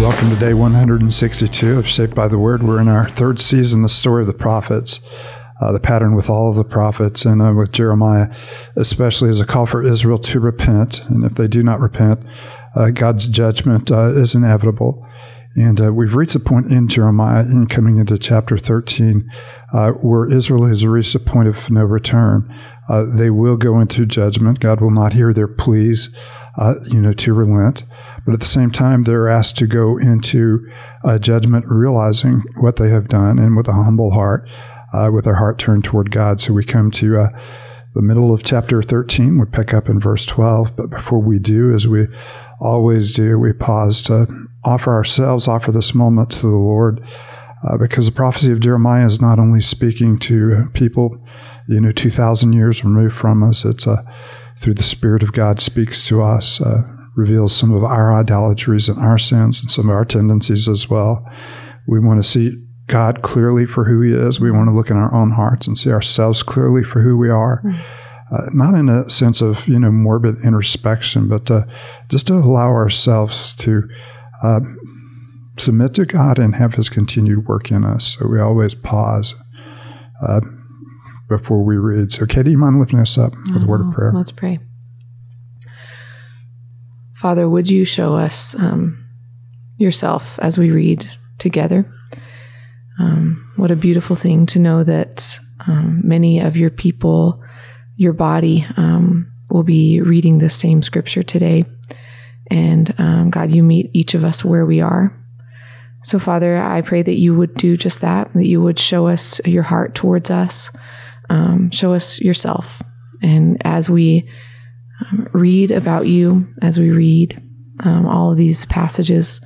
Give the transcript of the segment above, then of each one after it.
Welcome to day 162 of Shaped by the Word. We're in our third season, the story of the prophets, uh, the pattern with all of the prophets, and uh, with Jeremiah, especially as a call for Israel to repent. And if they do not repent, uh, God's judgment uh, is inevitable. And uh, we've reached a point in Jeremiah, in coming into chapter 13, uh, where Israel has reached a point of no return. they will go into judgment. God will not hear their pleas, you know, to relent. But at the same time, they're asked to go into uh, judgment, realizing what they have done, and with a humble heart, uh, with their heart turned toward God. So we come to uh, the middle of chapter 13. We pick up in verse 12. But before we do, as we always do, we pause to offer ourselves, offer this moment to the Lord. Uh, because the prophecy of Jeremiah is not only speaking to people, you know, 2,000 years removed from us, it's uh, through the Spirit of God speaks to us. Uh, reveals some of our idolatries and our sins and some of our tendencies as well. We want to see God clearly for who He is. We want to look in our own hearts and see ourselves clearly for who we are. Mm. Uh, not in a sense of you know morbid introspection, but uh, just to allow ourselves to uh, submit to God and have His continued work in us. So we always pause uh, before we read. So, Katie, you mind lifting us up with a word of oh, prayer? Let's pray. Father, would you show us um, yourself as we read together? Um, what a beautiful thing to know that um, many of your people, your body, um, will be reading the same scripture today. And um, God, you meet each of us where we are. So, Father, I pray that you would do just that, that you would show us your heart towards us, um, show us yourself. And as we um, read about you as we read um, all of these passages.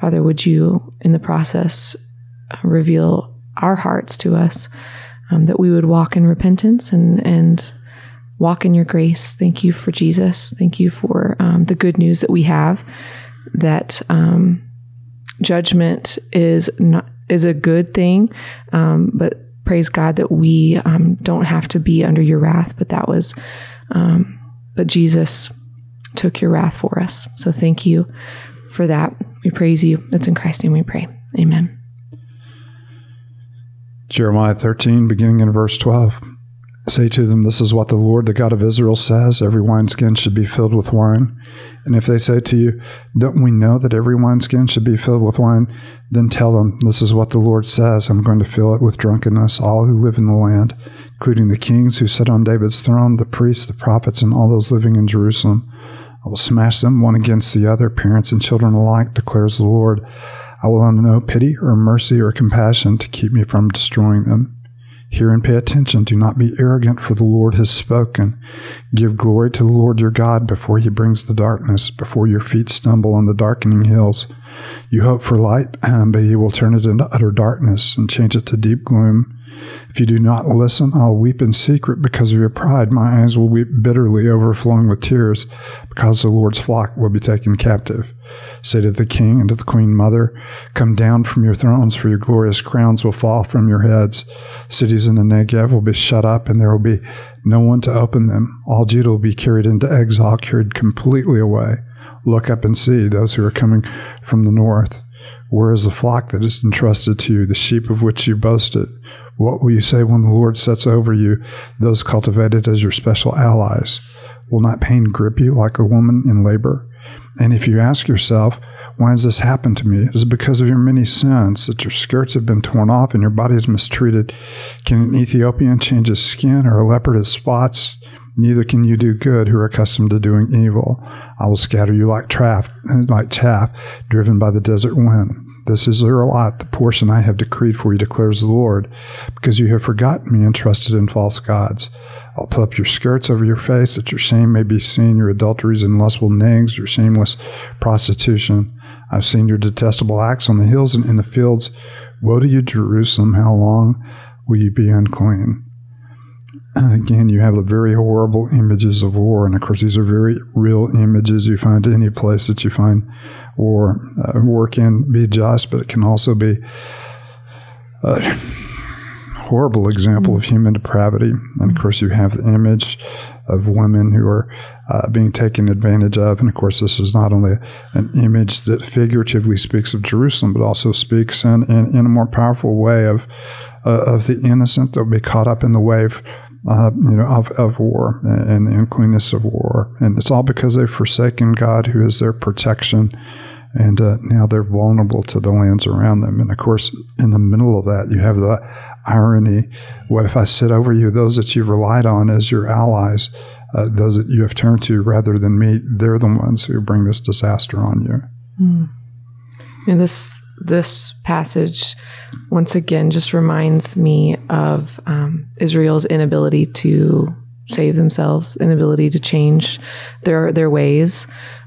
Father, would you, in the process, reveal our hearts to us um, that we would walk in repentance and, and walk in your grace. Thank you for Jesus. Thank you for um, the good news that we have that um, judgment is not is a good thing, um, but praise God that we don't have to be under your wrath. But that was um, but Jesus took your wrath for us. So thank you for that. We praise you. That's in Christ's name we pray. Amen. Jeremiah 13, beginning in verse 12. Say to them, This is what the Lord, the God of Israel, says Every wineskin should be filled with wine. And if they say to you, Don't we know that every wineskin should be filled with wine? Then tell them, This is what the Lord says I'm going to fill it with drunkenness, all who live in the land, including the kings who sit on David's throne, the priests, the prophets, and all those living in Jerusalem. I will smash them one against the other, parents and children alike, declares the Lord. I will have no pity or mercy or compassion to keep me from destroying them. Hear and pay attention. Do not be arrogant, for the Lord has spoken. Give glory to the Lord your God before he brings the darkness, before your feet stumble on the darkening hills. You hope for light, um, but he will turn it into utter darkness and change it to deep gloom. If you do not listen, I'll weep in secret because of your pride. My eyes will weep bitterly, overflowing with tears, because the Lord's flock will be taken captive. Say to the king and to the queen mother, Come down from your thrones, for your glorious crowns will fall from your heads. Cities in the Negev will be shut up, and there will be no one to open them. All Judah will be carried into exile, carried completely away. Look up and see those who are coming from the north. Where is the flock that is entrusted to you, the sheep of which you boasted? What will you say when the Lord sets over you those cultivated as your special allies? Will not pain grip you like a woman in labor? And if you ask yourself, why has this happened to me? It is because of your many sins that your skirts have been torn off and your body is mistreated. Can an Ethiopian change his skin or a leopard his spots? Neither can you do good who are accustomed to doing evil. I will scatter you like chaff, like chaff driven by the desert wind. This is your lot, the portion I have decreed for you, declares the Lord, because you have forgotten me and trusted in false gods. I'll pull up your skirts over your face, that your shame may be seen, your adulteries and lustful nags, your shameless prostitution. I've seen your detestable acts on the hills and in the fields. Woe to you, Jerusalem! How long will you be unclean? Again, you have the very horrible images of war, and of course, these are very real images you find any place that you find war. Uh, war can be just, but it can also be a horrible example of human depravity. And of course, you have the image of women who are uh, being taken advantage of. And of course, this is not only an image that figuratively speaks of Jerusalem, but also speaks in, in, in a more powerful way of, uh, of the innocent that will be caught up in the wave. Uh, you know, of, of war and the uncleanness of war. And it's all because they've forsaken God, who is their protection and uh, now they're vulnerable to the lands around them. And of course, in the middle of that, you have the irony. What if I sit over you, those that you've relied on as your allies, uh, those that you have turned to rather than me, they're the ones who bring this disaster on you. Mm. And this this passage once again just reminds me of um, Israel's inability to save themselves, inability to change their their ways,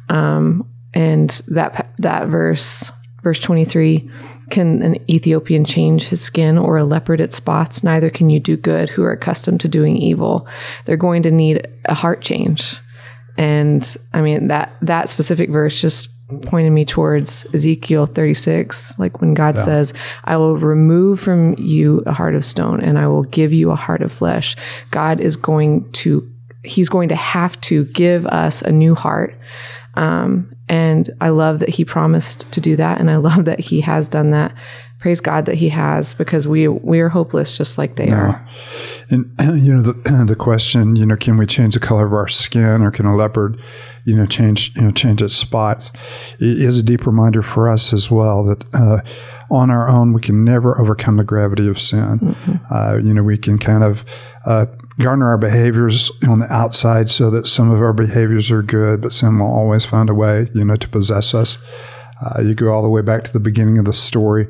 um, and that that verse Verse 23 Can an Ethiopian change his skin or a leopard its spots? Neither can you do good who are accustomed to doing evil. They're going to need a heart change. And I mean, that, that specific verse just pointed me towards Ezekiel 36, like when God yeah. says, I will remove from you a heart of stone and I will give you a heart of flesh. God is going to, He's going to have to give us a new heart. Um, and I love that he promised to do that. And I love that he has done that. Praise God that he has because we we are hopeless just like they are. And, you know the the question, you know, can we change the color of our skin or can a leopard, you know, change you know change its spot? It is a deep reminder for us as well that uh, on our own we can never overcome the gravity of sin. Mm-hmm. Uh, you know, we can kind of uh, garner our behaviors on the outside so that some of our behaviors are good, but sin will always find a way, you know, to possess us. Uh, you go all the way back to the beginning of the story,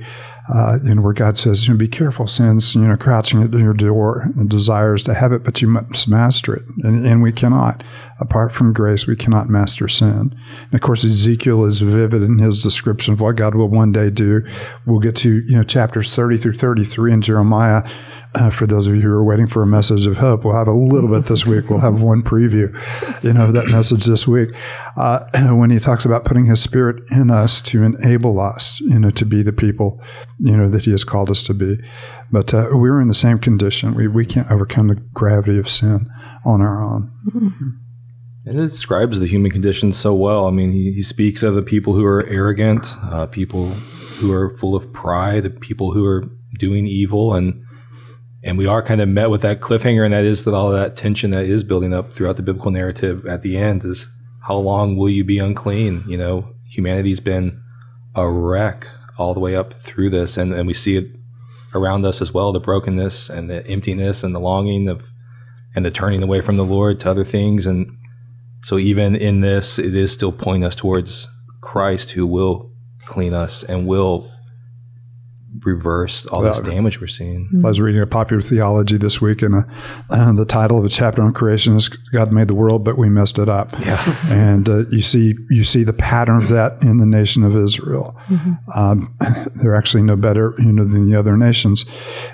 uh, you know, where God says, you know, be careful, sin's, you know, crouching at your door and desires to have it, but you must master it. And, and we cannot. Apart from grace, we cannot master sin. And of course, Ezekiel is vivid in his description of what God will one day do. We'll get to, you know, chapters 30 through 33 in Jeremiah uh, for those of you who are waiting for a message of hope, we'll have a little bit this week. We'll have one preview, you know, that message this week. Uh, when he talks about putting his spirit in us to enable us, you know, to be the people, you know, that he has called us to be. But uh, we're in the same condition. We, we can't overcome the gravity of sin on our own. Mm-hmm. And it describes the human condition so well. I mean, he, he speaks of the people who are arrogant, uh, people who are full of pride, the people who are doing evil, and and we are kind of met with that cliffhanger, and that is that all that tension that is building up throughout the biblical narrative at the end is how long will you be unclean? You know, humanity's been a wreck all the way up through this, and, and we see it around us as well the brokenness and the emptiness and the longing of and the turning away from the Lord to other things. And so, even in this, it is still pointing us towards Christ who will clean us and will reverse all this damage we're seeing. I was reading a popular theology this week, and, uh, and the title of a chapter on creation is "God made the world, but we messed it up." Yeah, and uh, you see you see the pattern of that in the nation of Israel. Mm-hmm. Um, they're actually no better, you know, than the other nations,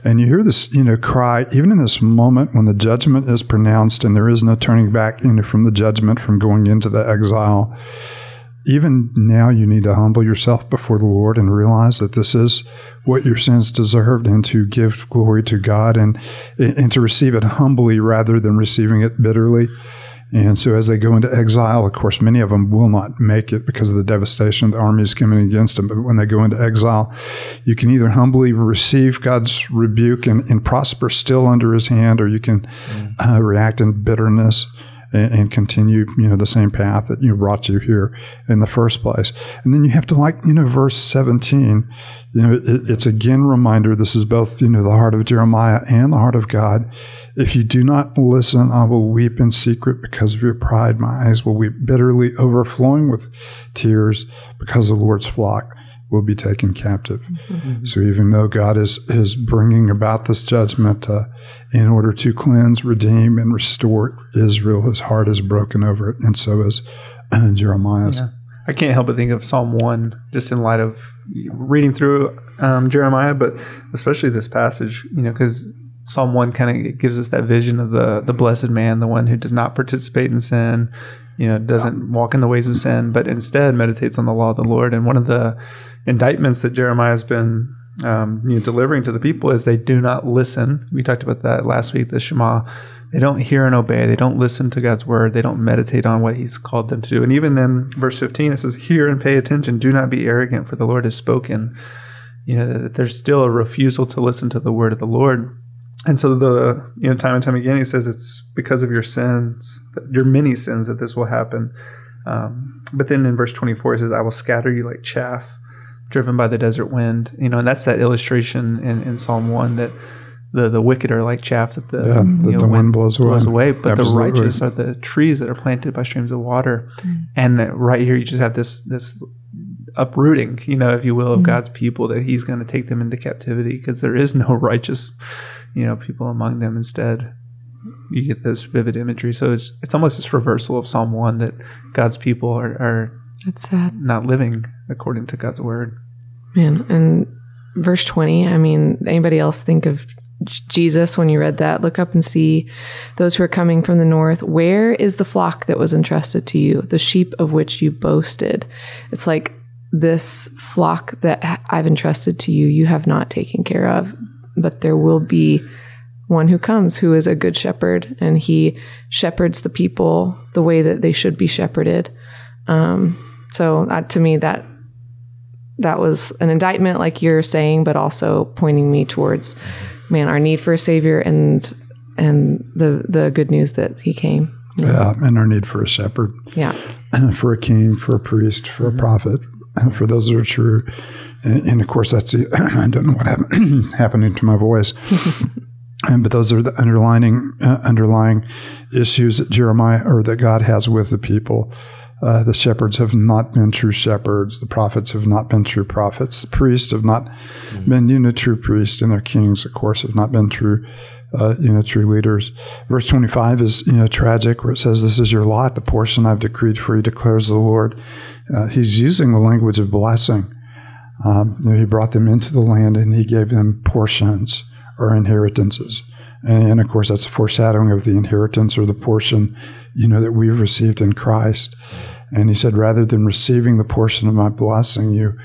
and you hear this, you know, cry even in this moment when the judgment is pronounced and there is no turning back, you know, from the judgment from going into the exile even now you need to humble yourself before the Lord and realize that this is what your sins deserved and to give glory to God and and to receive it humbly rather than receiving it bitterly. And so as they go into exile, of course, many of them will not make it because of the devastation the armies coming against them. But when they go into exile, you can either humbly receive God's rebuke and, and prosper still under his hand, or you can mm. uh, react in bitterness and, and, continue, you know, the same path that you brought you here in the first place. And then you have to like, you know, verse 17, you know, it, it's again reminder. This is both, you know, the heart of Jeremiah and the heart of God. If you do not listen, I will weep in secret because of your pride. My eyes will weep bitterly, overflowing with tears because of the Lord's flock will be taken captive. Mm-hmm. So even though God is is bringing about this judgment uh, in order to cleanse, redeem, and restore Israel, His heart is broken over it, and so is uh, Jeremiah's. Yeah. I can't help but think of Psalm one, just in light of reading through um, Jeremiah, but especially this passage, you know, because Psalm one kind of gives us that vision of the the blessed man, the one who does not participate in sin, you know, doesn't walk in the ways of sin, but instead meditates on the law of the Lord. And one of the indictments that Jeremiah has been um, you know, delivering to the people is they do not listen. We talked about that last week. The Shema, they don't hear and obey. They don't listen to God's word. They don't meditate on what He's called them to do. And even in verse fifteen, it says, "Hear and pay attention. Do not be arrogant, for the Lord has spoken." You know, there's still a refusal to listen to the word of the Lord. And so the you know time and time again he says it's because of your sins, your many sins that this will happen. Um, but then in verse 24 it says, "I will scatter you like chaff, driven by the desert wind." You know, and that's that illustration in, in Psalm one that the the wicked are like chaff that the, Yeah, you that know, the wind blows away. away. But Absolutely. the righteous are the trees that are planted by streams of water. Mm. And right here you just have this this uprooting, you know, if you will, of mm. God's people that He's going to take them into captivity because there is no righteous, you know, people among them. Instead, you get this vivid imagery. So it's it's almost this reversal of Psalm one that God's people are, are That's sad. not living according to God's word. Man, and verse 20, I mean, anybody else think of Jesus when you read that? Look up and see those who are coming from the north. Where is the flock that was entrusted to you, the sheep of which you boasted? It's like this flock that I've entrusted to you, you have not taken care of, but there will be one who comes who is a good shepherd and he shepherds the people the way that they should be shepherded. Um, so that, to me, that that was an indictment, like you're saying, but also pointing me towards, man, our need for a savior and and the the good news that he came. Yeah, and our need for a shepherd, Yeah, for a king, for a priest, for a prophet, for those that are true. And, and of course, that's the, I don't know what happened, happening to my voice. And, but those are the underlining uh, underlying issues that Jeremiah or that God has with the people. Uh, the shepherds have not been true shepherds. The prophets have not been true prophets. The priests have not been, you know, true priests, and their kings, of course, have not been true, uh, you know, true leaders. Verse twenty-five is, you know, tragic, where it says, "This is your lot, the portion I've decreed for you," declares the Lord. Uh, he's using the language of blessing. Um, you know, he brought them into the land, and he gave them portions or inheritances. And, and of course, that's a foreshadowing of the inheritance or the portion, you know, that we've received in Christ. And he said, rather than receiving the portion of my blessing, you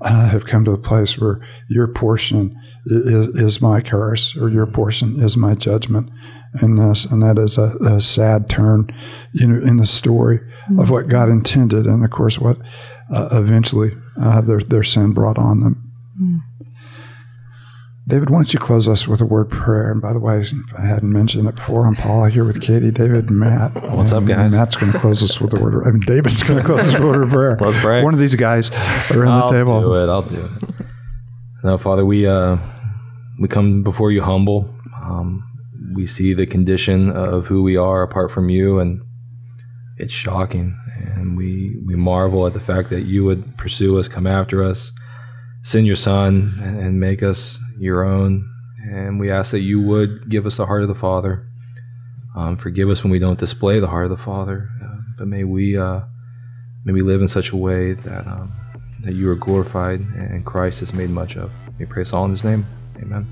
uh, have come to the place where your portion is, is my curse or your portion is my judgment. And, this, and that is a, a sad turn, you know, in the story of what God intended, and of course, what uh, eventually uh, their their sin brought on them. David, why don't you close us with a word of prayer? And by the way, I hadn't mentioned it before. I'm Paul here with Katie, David, and Matt. What's up, guys? Matt's going to close us with a word. I mean, David's going to close us with a word of prayer. Let's pray. One of these guys around I'll the table. do it. I'll do it. No, Father, we uh, we come before you humble. Um, we see the condition of who we are apart from you, and it's shocking. And we we marvel at the fact that you would pursue us, come after us, send your Son, and, and make us your own. And we ask that you would give us the heart of the Father. Um, forgive us when we don't display the heart of the Father, uh, but may we uh, may we live in such a way that. Um, that you are glorified and Christ is made much of. We pray all in his name. Amen.